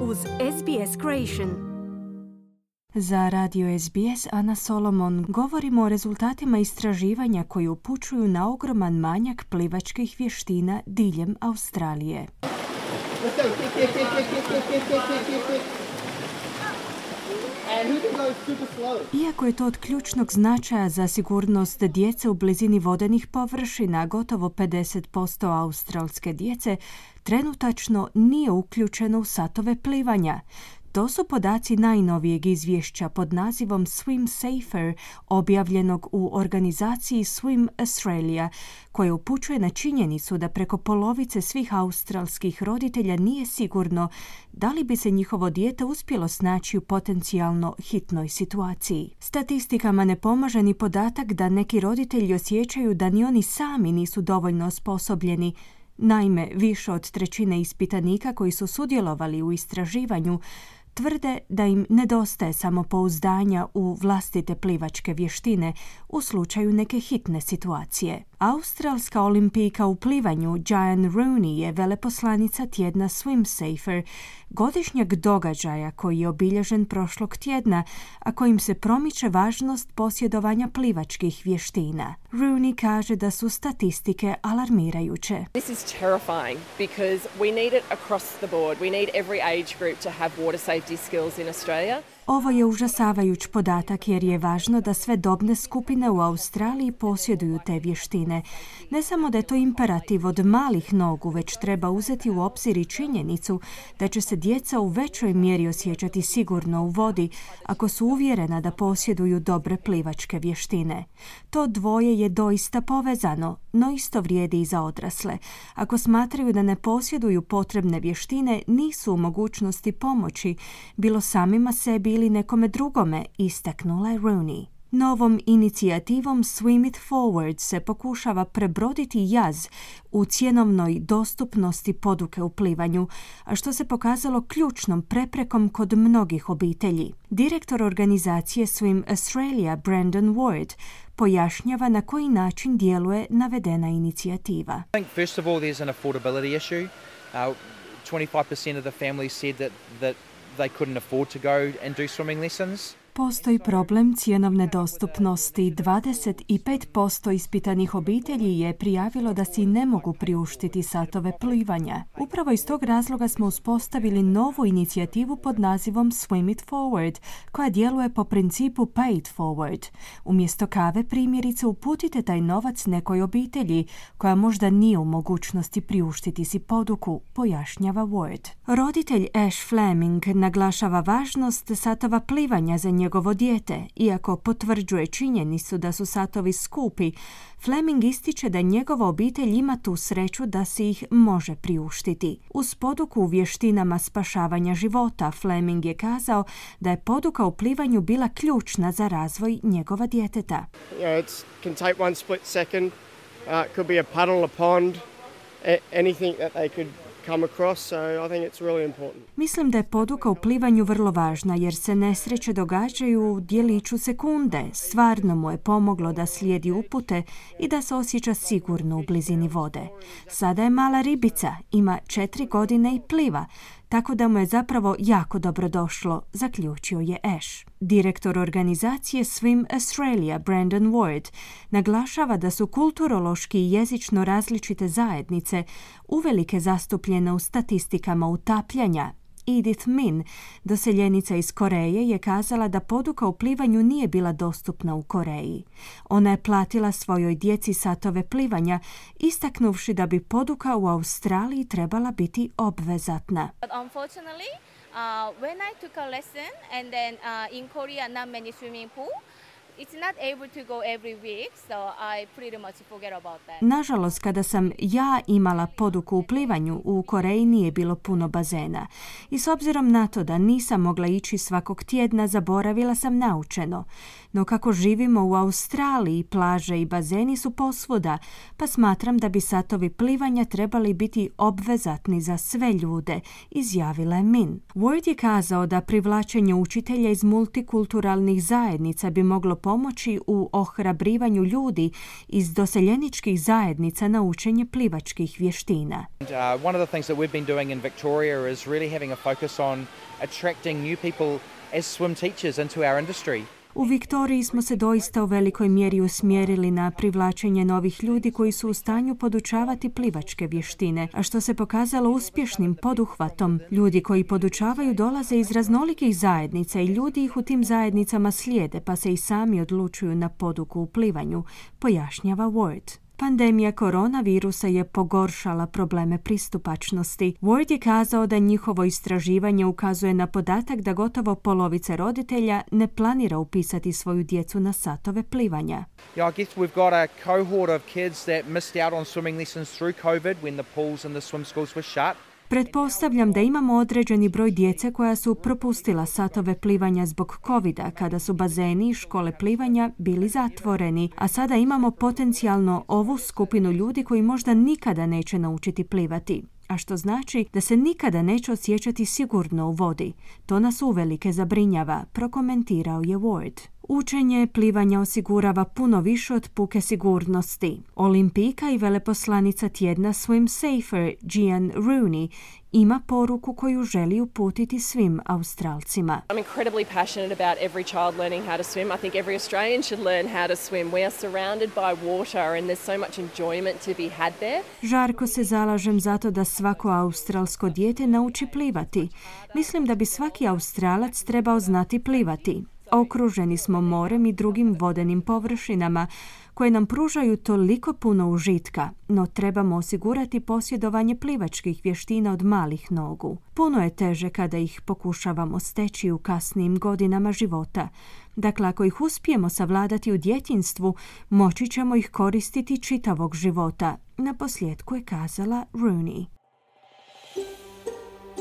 uz SBS Creation. Za radio SBS Ana Solomon govorimo o rezultatima istraživanja koji upućuju na ogroman manjak plivačkih vještina diljem Australije. Iako je to od ključnog značaja za sigurnost djece u blizini vodenih površina, gotovo 50% australske djece trenutačno nije uključeno u satove plivanja. To su podaci najnovijeg izvješća pod nazivom Swim Safer, objavljenog u organizaciji Swim Australia, koje upućuje na činjenicu da preko polovice svih australskih roditelja nije sigurno da li bi se njihovo dijete uspjelo snaći u potencijalno hitnoj situaciji. Statistikama ne pomaže ni podatak da neki roditelji osjećaju da ni oni sami nisu dovoljno osposobljeni Naime, više od trećine ispitanika koji su sudjelovali u istraživanju tvrde da im nedostaje samopouzdanja u vlastite plivačke vještine u slučaju neke hitne situacije. Australska olimpijka u plivanju Jan Rooney je veleposlanica tjedna Swim Safer, godišnjeg događaja koji je obilježen prošlog tjedna, a kojim se promiče važnost posjedovanja plivačkih vještina. Rooney kaže da su statistike alarmirajuće. This is terrifying because we need it across the board. We need every age group to have water safety skills in Australia. Ovo je užasavajuć podatak jer je važno da sve dobne skupine u Australiji posjeduju te vještine. Ne samo da je to imperativ od malih nogu, već treba uzeti u obzir i činjenicu da će se djeca u većoj mjeri osjećati sigurno u vodi ako su uvjerena da posjeduju dobre plivačke vještine. To dvoje je doista povezano, no isto vrijedi i za odrasle. Ako smatraju da ne posjeduju potrebne vještine, nisu u mogućnosti pomoći, bilo samima sebi ili nekome drugome, istaknula je Rooney. Novom inicijativom Swim It Forward se pokušava prebroditi jaz u cjenovnoj dostupnosti poduke u plivanju, a što se pokazalo ključnom preprekom kod mnogih obitelji. Direktor organizacije Swim Australia Brandon Ward pojašnjava na koji način djeluje navedena inicijativa. I think first of all there's an affordability issue. Uh, 25% of the families said that, that they couldn't afford to go and do swimming lessons. Postoji problem cjenovne dostupnosti. 25% ispitanih obitelji je prijavilo da si ne mogu priuštiti satove plivanja. Upravo iz tog razloga smo uspostavili novu inicijativu pod nazivom Swim It Forward, koja djeluje po principu Pay It Forward. Umjesto kave primjerice uputite taj novac nekoj obitelji koja možda nije u mogućnosti priuštiti si poduku, pojašnjava Ward. Roditelj Ash Fleming naglašava važnost satova plivanja za njegovo dijete, iako potvrđuje činjenicu da su satovi skupi, Fleming ističe da njegova obitelj ima tu sreću da si ih može priuštiti. Uz poduku u vještinama spašavanja života, Fleming je kazao da je poduka u plivanju bila ključna za razvoj njegova djeteta. You know, it can take one split Mislim da je poduka u plivanju vrlo važna jer se nesreće događaju u dijeliću sekunde. Stvarno mu je pomoglo da slijedi upute i da se osjeća sigurno u blizini vode. Sada je mala ribica, ima četiri godine i pliva, tako da mu je zapravo jako dobro došlo, zaključio je Ash. Direktor organizacije Swim Australia, Brandon Ward, naglašava da su kulturološki i jezično različite zajednice uvelike zastupljene u statistikama utapljanja Edith Min, doseljenica iz Koreje, je kazala da poduka u plivanju nije bila dostupna u Koreji. Ona je platila svojoj djeci satove plivanja, istaknuvši da bi poduka u Australiji trebala biti obvezatna. But Nažalost, kada sam ja imala poduku u plivanju, u Koreji nije bilo puno bazena. I s obzirom na to da nisam mogla ići svakog tjedna, zaboravila sam naučeno. No kako živimo u Australiji, plaže i bazeni su posvuda, pa smatram da bi satovi plivanja trebali biti obvezatni za sve ljude, izjavila je Min. Ward je kazao da privlačenje učitelja iz multikulturalnih zajednica bi moglo pomoći u ohrabrivanju ljudi iz doseljeničkih zajednica na učenje plivačkih vještina. Uh, one of the things that we've been doing in Victoria is really having a focus on attracting new people as swim teachers into our industry. U Viktoriji smo se doista u velikoj mjeri usmjerili na privlačenje novih ljudi koji su u stanju podučavati plivačke vještine, a što se pokazalo uspješnim poduhvatom. Ljudi koji podučavaju dolaze iz raznolikih zajednica i ljudi ih u tim zajednicama slijede pa se i sami odlučuju na poduku u plivanju, pojašnjava Ward. Pandemija koronavirusa je pogoršala probleme pristupačnosti. Ward je kazao da njihovo istraživanje ukazuje na podatak da gotovo polovice roditelja ne planira upisati svoju djecu na satove plivanja. Yeah, I guess we've got a cohort of kids that missed out on swimming lessons through COVID when the pools and the swim schools were shut. Pretpostavljam da imamo određeni broj djece koja su propustila satove plivanja zbog covida kada su bazeni i škole plivanja bili zatvoreni, a sada imamo potencijalno ovu skupinu ljudi koji možda nikada neće naučiti plivati a što znači da se nikada neće osjećati sigurno u vodi. To nas uvelike zabrinjava, prokomentirao je Ward. Učenje plivanja osigurava puno više od puke sigurnosti. Olimpijka i veleposlanica tjedna Swim Safer, Gian Rooney, ima poruku koju želi uputiti svim Australcima. I'm incredibly passionate about every child learning how to swim. I think every Australian should learn how to swim. We are surrounded by water and there's so much enjoyment to be had there. Žarko se zalažem zato da svako australsko dijete nauči plivati. Mislim da bi svaki Australac trebao znati plivati. Okruženi smo morem i drugim vodenim površinama koje nam pružaju toliko puno užitka, no trebamo osigurati posjedovanje plivačkih vještina od malih nogu. Puno je teže kada ih pokušavamo steći u kasnijim godinama života. Dakle, ako ih uspijemo savladati u djetinstvu, moći ćemo ih koristiti čitavog života. Na posljedku je kazala Rooney.